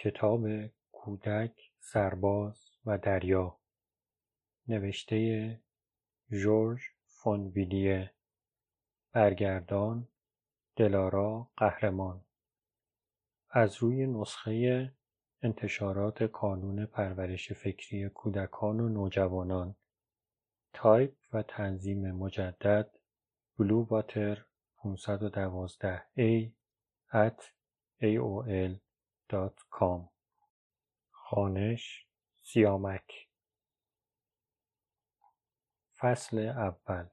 کتاب کودک سرباز و دریا. نوشته ژورژ فونویلیه برگردان دلارا قهرمان. از روی نسخه انتشارات کانون پرورش فکری کودکان و نوجوانان. تایپ و تنظیم مجدد Bluewater 512 a at aol.com خانش سیامک فصل اول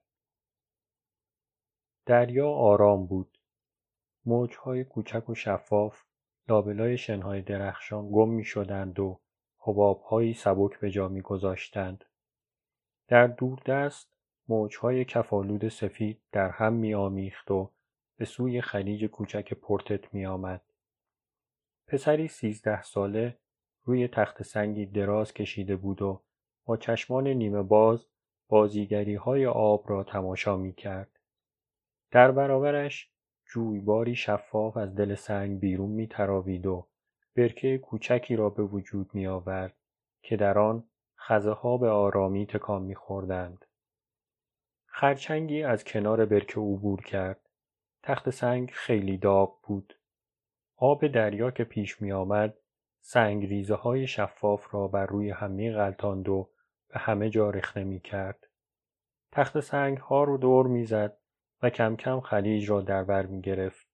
دریا آرام بود. موجهای کوچک و شفاف لابلای شنهای درخشان گم می شدند و حبابهایی سبک به جا می گذاشتند. در دوردست موجهای کفالود سفید در هم می آمیخت و به سوی خلیج کوچک پورتت می آمد. پسری سیزده ساله روی تخت سنگی دراز کشیده بود و با چشمان نیمه باز بازیگری های آب را تماشا می کرد. در برابرش جویباری شفاف از دل سنگ بیرون می تراوید و برکه کوچکی را به وجود می آورد که در آن خزه ها به آرامی تکان می خوردند. خرچنگی از کنار برکه عبور کرد. تخت سنگ خیلی داغ بود. آب دریا که پیش می آمد سنگ ریزه های شفاف را بر روی هم می غلطاند و به همه جا رخنه می کرد. تخت سنگ ها رو دور می زد و کم کم خلیج را در بر می گرفت.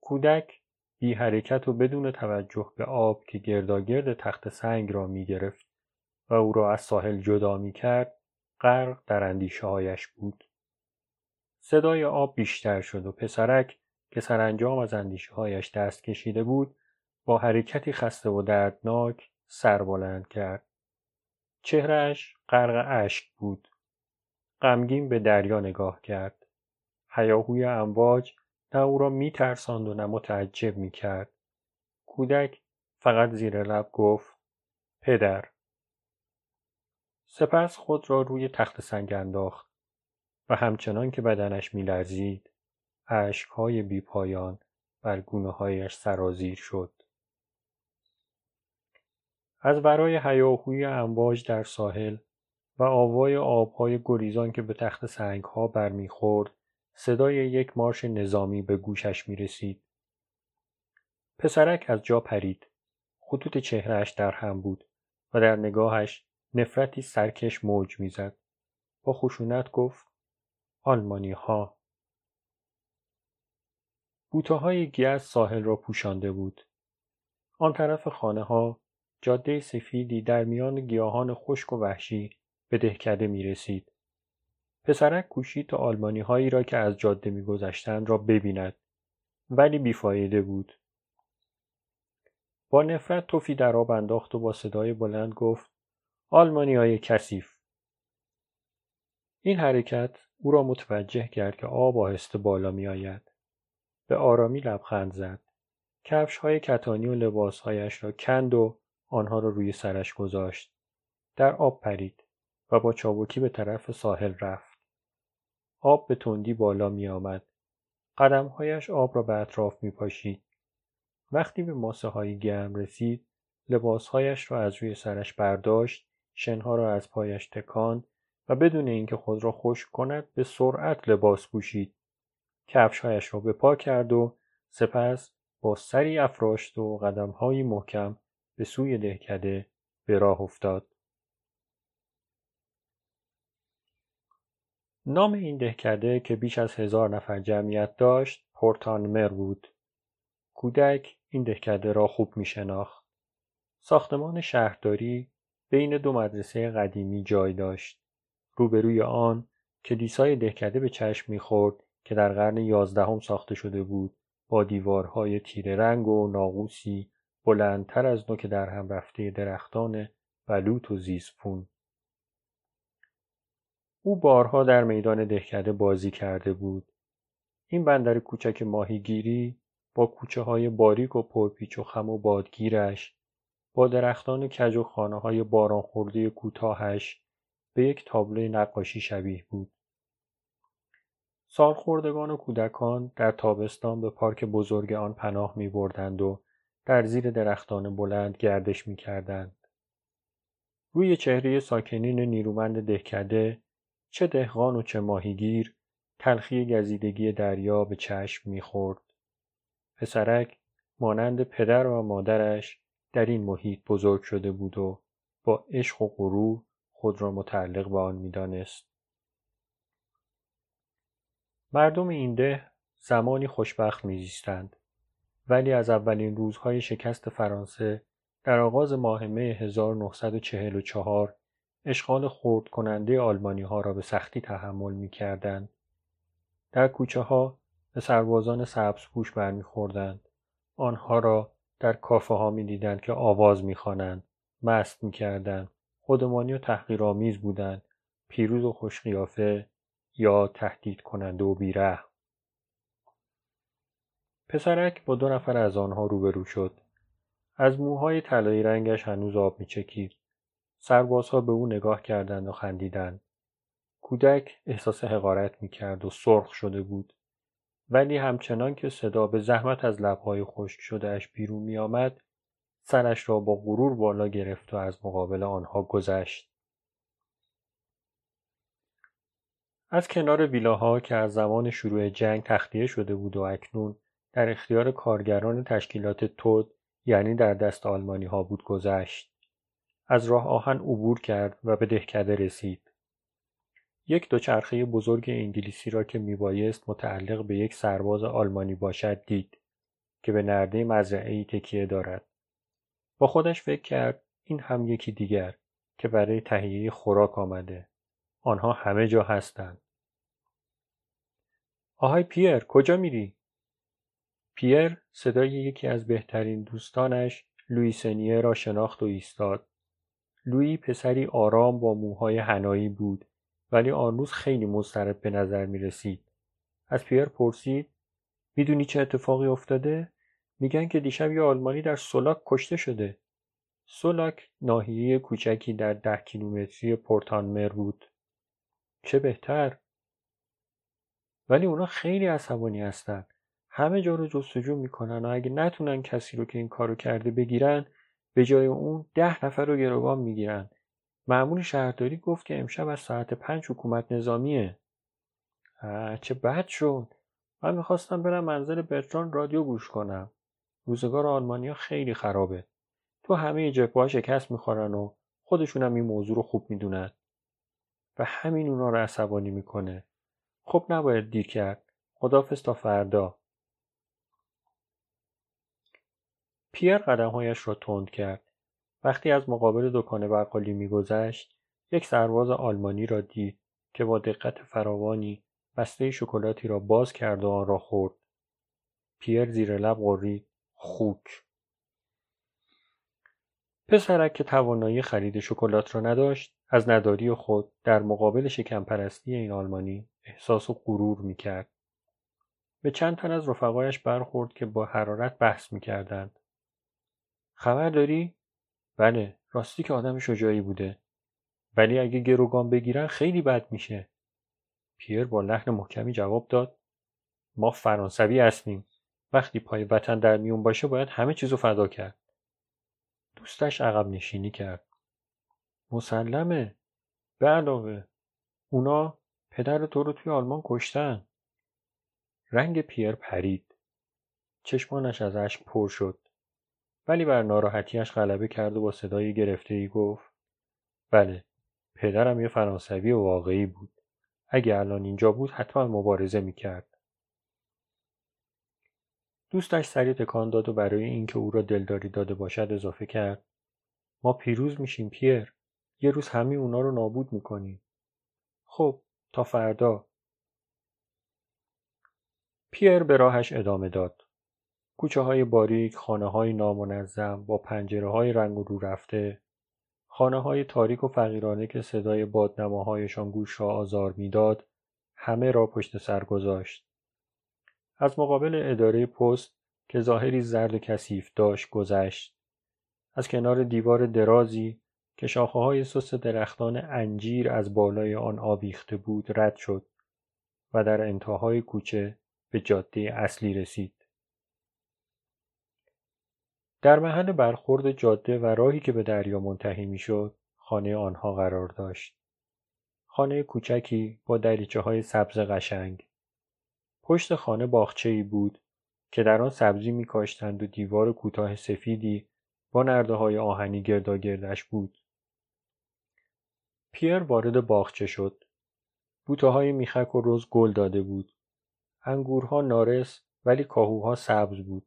کودک بی حرکت و بدون توجه به آب که گرداگرد تخت سنگ را می گرفت و او را از ساحل جدا می کرد غرق در اندیشه هایش بود. صدای آب بیشتر شد و پسرک که سرانجام از اندیشه هایش دست کشیده بود با حرکتی خسته و دردناک سر بلند کرد. چهرهش غرق اشک بود. غمگین به دریا نگاه کرد. هیاهوی امواج نه او را میترساند و نه متعجب می‌کرد. کودک فقط زیر لب گفت پدر. سپس خود را روی تخت سنگ انداخت و همچنان که بدنش میلرزید اشکهای بیپایان بر گونه هایش سرازیر شد. از برای هیاهوی امواج در ساحل و آوای آبهای گریزان که به تخت سنگها برمیخورد صدای یک مارش نظامی به گوشش می رسید. پسرک از جا پرید. خطوط چهرهش در هم بود و در نگاهش نفرتی سرکش موج می‌زد. با خشونت گفت آلمانی ها. بوته های گیاه ساحل را پوشانده بود. آن طرف خانه ها جاده سفیدی در میان گیاهان خشک و وحشی به دهکده می رسید. پسرک کوشید تا آلمانی هایی را که از جاده می را ببیند ولی بیفایده بود. با نفرت توفی در آب انداخت و با صدای بلند گفت آلمانی های کسیف. این حرکت او را متوجه کرد که آب آهسته بالا می آید. به آرامی لبخند زد. کفش های کتانی و لباسهایش را کند و آنها را روی سرش گذاشت. در آب پرید و با چابکی به طرف ساحل رفت. آب به تندی بالا می آمد. قدمهایش آب را به اطراف می پاشید. وقتی به ماسه های گرم رسید لباسهایش را از روی سرش برداشت شنها را از پایش تکاند و بدون اینکه خود را خشک کند به سرعت لباس پوشید کفشهایش را به پا کرد و سپس با سری افراشت و قدمهایی محکم به سوی دهکده به راه افتاد نام این دهکده که بیش از هزار نفر جمعیت داشت پورتانمر بود کودک این دهکده را خوب می شناخت. ساختمان شهرداری بین دو مدرسه قدیمی جای داشت. روبروی آن کلیسای دهکده به چشم می‌خورد که در قرن یازدهم ساخته شده بود با دیوارهای تیره رنگ و ناقوسی بلندتر از نوک در هم رفته درختان بلوط و زیسپون. او بارها در میدان دهکده بازی کرده بود. این بندر کوچک ماهیگیری با کوچه های باریک و پرپیچ و خم و بادگیرش با درختان کج و خانه های باران خورده کوتاهش به یک تابلوی نقاشی شبیه بود. سالخوردگان و کودکان در تابستان به پارک بزرگ آن پناه می بردند و در زیر درختان بلند گردش می کردند. روی چهره ساکنین نیرومند دهکده چه دهقان و چه ماهیگیر تلخی گزیدگی دریا به چشم می‌خورد. پسرک مانند پدر و مادرش در این محیط بزرگ شده بود و با عشق و غرور خود را متعلق به آن می‌دانست. مردم این ده زمانی خوشبخت میزیستند ولی از اولین روزهای شکست فرانسه در آغاز ماه می 1944 اشغال خورد کننده آلمانی ها را به سختی تحمل می کردند. در کوچه ها به سربازان سبز پوش برمیخوردند. آنها را در کافه ها می دیدند که آواز می خوانند، مست می کردند، خودمانی و تحقیرآمیز بودند، پیروز و خوشقیافه یا تهدید کننده و بیره. پسرک با دو نفر از آنها روبرو شد. از موهای طلایی رنگش هنوز آب میچکید. سربازها به او نگاه کردند و خندیدند. کودک احساس حقارت می‌کرد و سرخ شده بود. ولی همچنان که صدا به زحمت از لبهای خشک شدهش بیرون میآمد سرش را با غرور بالا گرفت و از مقابل آنها گذشت. از کنار ویلاها که از زمان شروع جنگ تخلیه شده بود و اکنون در اختیار کارگران تشکیلات تود یعنی در دست آلمانی ها بود گذشت. از راه آهن عبور کرد و به دهکده رسید. یک دوچرخه بزرگ انگلیسی را که میبایست متعلق به یک سرباز آلمانی باشد دید که به نرده مزرعه تکیه دارد. با خودش فکر کرد این هم یکی دیگر که برای تهیه خوراک آمده. آنها همه جا هستند. آهای پیر کجا میری؟ پیر صدای یکی از بهترین دوستانش لویسنیه را شناخت و ایستاد. لویی پسری آرام با موهای هنایی بود ولی آن روز خیلی مضطرب به نظر می رسید. از پیر پرسید می‌دونی چه اتفاقی افتاده؟ میگن که دیشب یه آلمانی در سولاک کشته شده. سولاک ناحیه کوچکی در ده کیلومتری پورتانمر بود. چه بهتر. ولی اونا خیلی عصبانی هستن. همه جا رو جستجو می‌کنن و اگه نتونن کسی رو که این کارو کرده بگیرن به جای اون ده نفر رو گروگان می‌گیرن. معمول شهرداری گفت که امشب از ساعت پنج حکومت نظامیه. چه بد شد. من می‌خواستم برم منزل برتران رادیو گوش کنم. روزگار آلمانیا خیلی خرابه. تو همه جبهه شکست می‌خورن و خودشون هم این موضوع رو خوب می‌دونن. و همین اونا رو عصبانی می‌کنه خب نباید دیر کرد خدافز تا فردا پیر قدمهایش را تند کرد. وقتی از مقابل دکان بقالی میگذشت یک سرباز آلمانی را دید که با دقت فراوانی بسته شکلاتی را باز کرد و آن را خورد. پیر زیر لب قرید خوک. پسرک که توانایی خرید شکلات را نداشت از نداری خود در مقابل شکمپرستی این آلمانی احساس و غرور می‌کرد. به چند تن از رفقایش برخورد که با حرارت بحث می‌کردند. خبر داری؟ بله راستی که آدم شجاعی بوده ولی اگه گروگان بگیرن خیلی بد میشه پیر با لحن محکمی جواب داد ما فرانسوی هستیم وقتی پای وطن در میون باشه باید همه چیزو فدا کرد دوستش عقب نشینی کرد مسلمه. به علاوه اونا پدر تو رو توی آلمان کشتن. رنگ پیر پرید. چشمانش از اشک پر شد. ولی بر ناراحتیش غلبه کرد و با صدای گرفته ای گفت بله پدرم یه فرانسوی واقعی بود. اگه الان اینجا بود حتما مبارزه می‌کرد. دوستش سری تکان داد و برای اینکه او را دلداری داده باشد اضافه کرد ما پیروز میشیم پیر. یه روز همه اونا رو نابود می‌کنیم خب تا فردا پیر به راهش ادامه داد کوچه های باریک، خانه های نامنظم با پنجره های رنگ و رو رفته، خانه های تاریک و فقیرانه که صدای بادنماهایشان گوش را آزار می‌داد، همه را پشت سر گذاشت. از مقابل اداره پست که ظاهری زرد و کثیف داشت گذشت. از کنار دیوار درازی که شاخه های سس درختان انجیر از بالای آن آویخته بود رد شد و در انتهای کوچه به جاده اصلی رسید. در محل برخورد جاده و راهی که به دریا منتهی می‌شد خانه آنها قرار داشت. خانه کوچکی با دریچه های سبز قشنگ. پشت خانه باخچه ای بود که در آن سبزی میکاشتند و دیوار کوتاه سفیدی با نرده های آهنی گرداگردش بود. پیر وارد باغچه شد. بوته های میخک و روز گل داده بود. انگورها نارس ولی کاهوها سبز بود.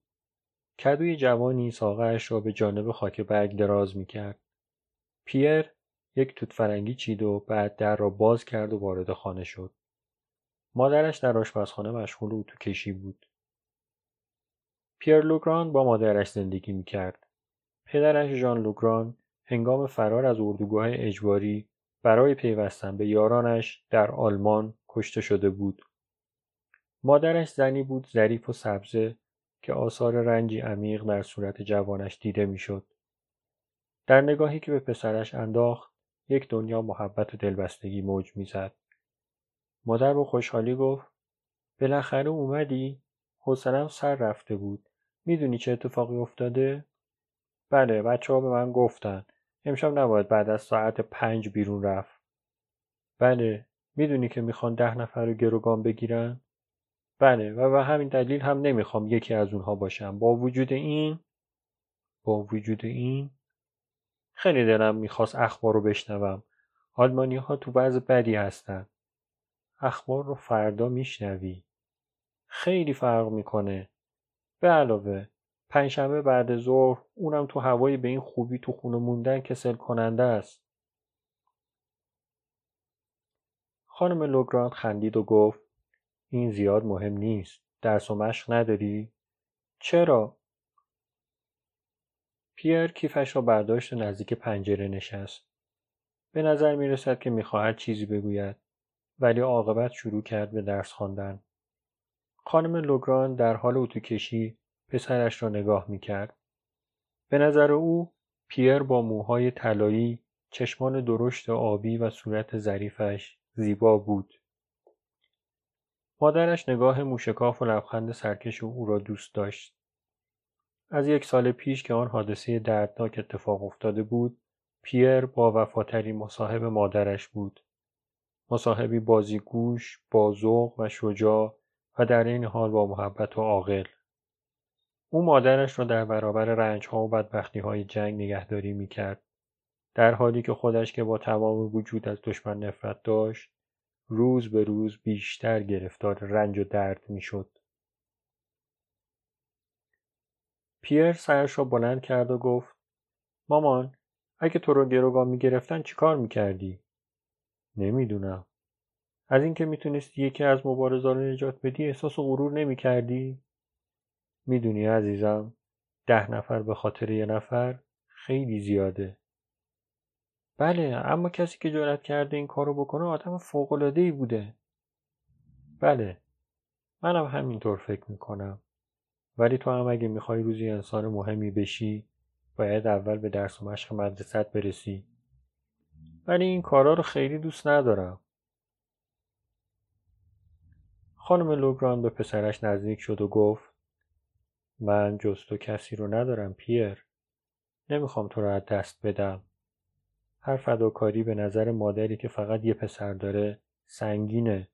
کدوی جوانی ساقهاش را به جانب خاک برگ دراز می‌کرد. پیر یک توت فرنگی چید و بعد در را باز کرد و وارد خانه شد. مادرش در آشپزخانه مشغول اتو کشی بود. پیر لوگران با مادرش زندگی می‌کرد. پدرش ژان لوگران هنگام فرار از اردوگاه اجباری برای پیوستن به یارانش در آلمان کشته شده بود. مادرش زنی بود ظریف و سبزه که آثار رنجی عمیق در صورت جوانش دیده می‌شد. در نگاهی که به پسرش انداخت یک دنیا محبت و دلبستگی موج می‌زد. مادر با خوشحالی گفت بالاخره اومدی؟ حوصلم سر رفته بود. می‌دونی چه اتفاقی افتاده؟ بله بچه ها به من گفتن. امشب نباید بعد از ساعت پنج بیرون رفت. بله می‌دونی که می‌خوان ده نفر رو گروگان بگیرن؟ بله و به همین دلیل هم نمی‌خوام یکی از اونها باشم. با وجود این با وجود این خیلی دلم می‌خواست اخبار رو بشنوم. آلمانی ها تو بعض بدی هستن. اخبار رو فردا میشنوی. خیلی فرق می‌کنه. به علاوه پنجشنبه بعد ظهر اونم تو هوای به این خوبی تو خونه موندن کسل کننده است. خانم لوگراند خندید و گفت این زیاد مهم نیست. درس و مشق نداری؟ چرا؟ پیر کیفش را برداشت و نزدیک پنجره نشست. به نظر می رسد که می‌خواهد چیزی بگوید ولی عاقبت شروع کرد به درس خواندن. خانم لوگران در حال اتوکشی پسرش را نگاه می کرد. به نظر او پیر با موهای طلایی، چشمان درشت آبی و صورت ظریفش زیبا بود. مادرش نگاه موشکاف و لبخند سرکش او را دوست داشت. از یک سال پیش که آن حادثه دردناک اتفاق افتاده بود، پیر با وفاترین مصاحب مادرش بود. مصاحبی بازیگوش، بازوق و شجاع و در این حال با محبت و عاقل. او مادرش را در برابر رنجها و بدبختی جنگ نگهداری می کرد. در حالی که خودش که با تمام وجود از دشمن نفرت داشت روز به روز بیشتر گرفتار رنج و درد می شد. پیر سرش را بلند کرد و گفت مامان اگه تو رو گروگان می گرفتن چی کار می کردی؟ نمی‌دونم. از اینکه می‌تونستی یکی از مبارزان رو نجات بدی احساس غرور نمی کردی؟ می‌دونی عزیزم ده نفر به خاطر یه نفر خیلی زیاده. بله اما کسی که جرأت کرده این کارو بکنه آدم ای بوده. بله منم همینطور فکر می‌کنم. ولی تو هم اگه می‌خوای روزی انسان مهمی بشی باید اول به درس و مشق مدرست برسی. ولی این کارا رو خیلی دوست ندارم. خانم لوگران به پسرش نزدیک شد و گفت من جز تو کسی رو ندارم پیر. نمی‌خوام تو رو از دست بدم. هر فداکاری به نظر مادری که فقط یه پسر داره سنگینه.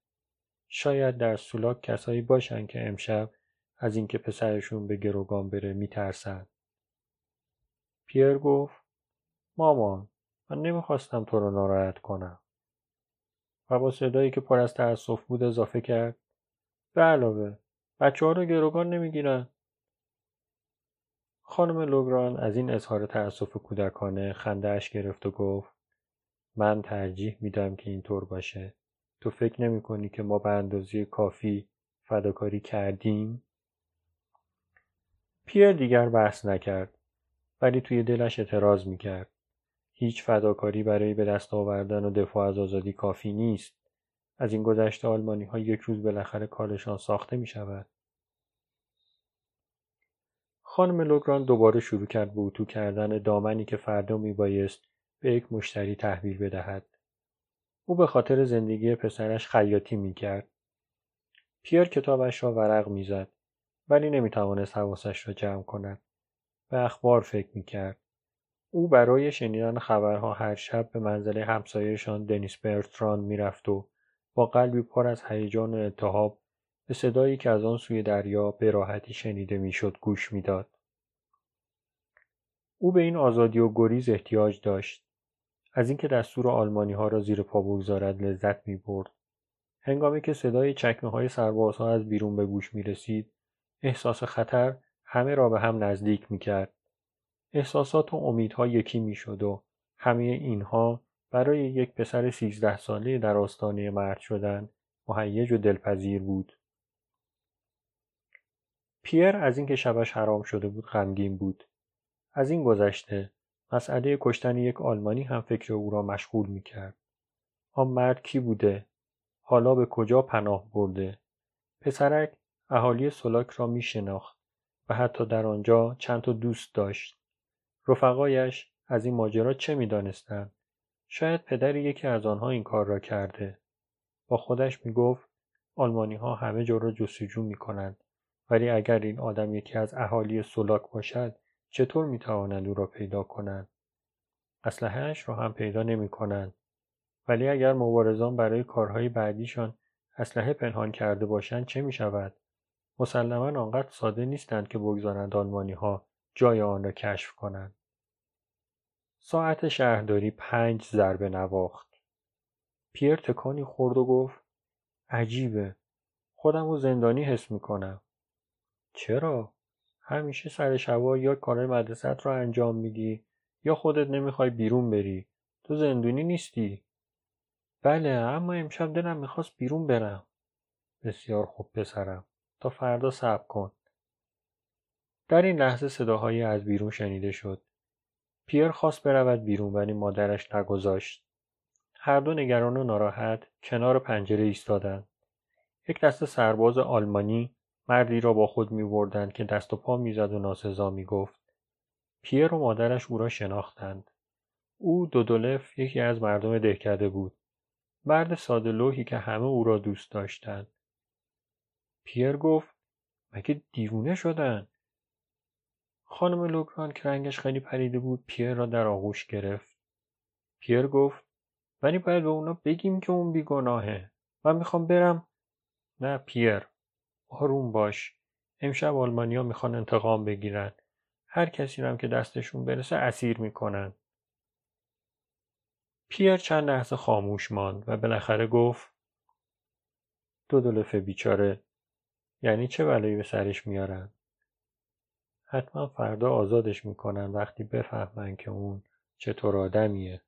شاید در سولاک کسایی باشن که امشب از اینکه پسرشون به گروگان بره میترسن. پیر گفت مامان من نمی‌خواستم تو رو ناراحت کنم. و با صدایی که پر از تأسف بود اضافه کرد به علاوه بچه ها رو گروگان نمی‌گیرن. خانم لوگران از این اظهار تأسف کودکانه خندهاش گرفت و گفت من ترجیح میدم که اینطور باشه تو فکر نمی کنی که ما به اندازه کافی فداکاری کردیم؟ پیر دیگر بحث نکرد ولی توی دلش اعتراض می‌کرد. هیچ فداکاری برای به دست آوردن و دفاع از آزادی کافی نیست. از این گذشته آلمانی ها یک روز بالاخره کارشان ساخته می شود. خانم لوگران دوباره شروع کرد به اتو کردن دامنی که فردا میبایست به یک مشتری تحویل بدهد. او به خاطر زندگی پسرش خیاطی می‌کرد. پیر کتابش را ورق می‌زد ولی نمی‌توانست حواسش را جمع کند. به اخبار فکر می‌کرد. او برای شنیدن خبرها هر شب به منزل همسایهشان دنیس برتراند می‌رفت و با قلبی پر از هیجان و التهاب به صدایی که از آن سوی دریا به راحتی شنیده می‌شد گوش می‌داد. او به این آزادی و گریز احتیاج داشت. از اینکه دستور آلمانی ها را زیر پا بگذارد لذت می برد. هنگامی که صدای چکمه های سربازها از بیرون به گوش می رسید، احساس خطر همه را به هم نزدیک می کرد. احساسات و امیدها یکی می شد و همه اینها برای یک پسر سیزده ساله در آستانه مرد شدن مهیج و دلپذیر بود. پیر از اینکه شبش حرام شده بود غمگین بود. از این گذشته مسئله کشتن یک آلمانی هم فکر او را مشغول می کرد. آن مرد کی بوده؟ حالا به کجا پناه برده؟ پسرک اهالی سلاک را می شناخت و حتی در آنجا چند تا دوست داشت. رفقایش از این ماجرا چه می؟ شاید پدر یکی از آنها این کار را کرده. با خودش می گفت آلمانی ها همه جا را جستجو می کنند ولی اگر این آدم یکی از اهالی سولاک باشد چطور می توانند او را پیدا کنند؟ اسلحهاش را هم پیدا نمی کنند. ولی اگر مبارزان برای کارهای بعدیشان اسلحه پنهان کرده باشند چه می شود؟ مسلما آنقدر ساده نیستند که بگذارند آلمانی ها جای آن را کشف کنند. ساعت شهرداری پنج ضربه نواخت. پیر تکانی خورد و گفت عجیبه. خودم رو زندانی حس می‌کنم. چرا؟ همیشه سر شبا یا کارهای مدرسه رو انجام میدی یا خودت نمی‌خوای بیرون بری. تو زندونی نیستی. بله اما امشب دلم می‌خواست بیرون برم. بسیار خوب پسرم. تا فردا صبر کن. در این لحظه صداهایی از بیرون شنیده شد. پیر خواست برود بیرون ولی مادرش نگذاشت. هر دو نگران و ناراحت کنار پنجره ایستادند. یک دست سرباز آلمانی مردی را با خود می بردند که دست و پا می‌زد و ناسزا می گفت. پیر و مادرش او را شناختند. او دودولف یکی از مردم دهکده بود. مرد ساده لوحی که همه او را دوست داشتند. پیر گفت مگه دیوونه شدن؟ خانم لوگران که رنگش خیلی پریده بود پیر را در آغوش گرفت. پیر گفت ولی باید به اونا بگیم که اون بیگناهه. من می‌خوام برم. نه پیر. آروم باش. امشب آلمانیا می‌خوان انتقام بگیرن. هر کسی هم که دستشون برسه اسیر می‌کنن. پیر چند لحظه خاموش ماند و بالاخره گفت دو دلفه بیچاره یعنی چه بلایی به سرش میارن حتما فردا آزادش می‌کنن وقتی بفهمن که اون چطور آدمیه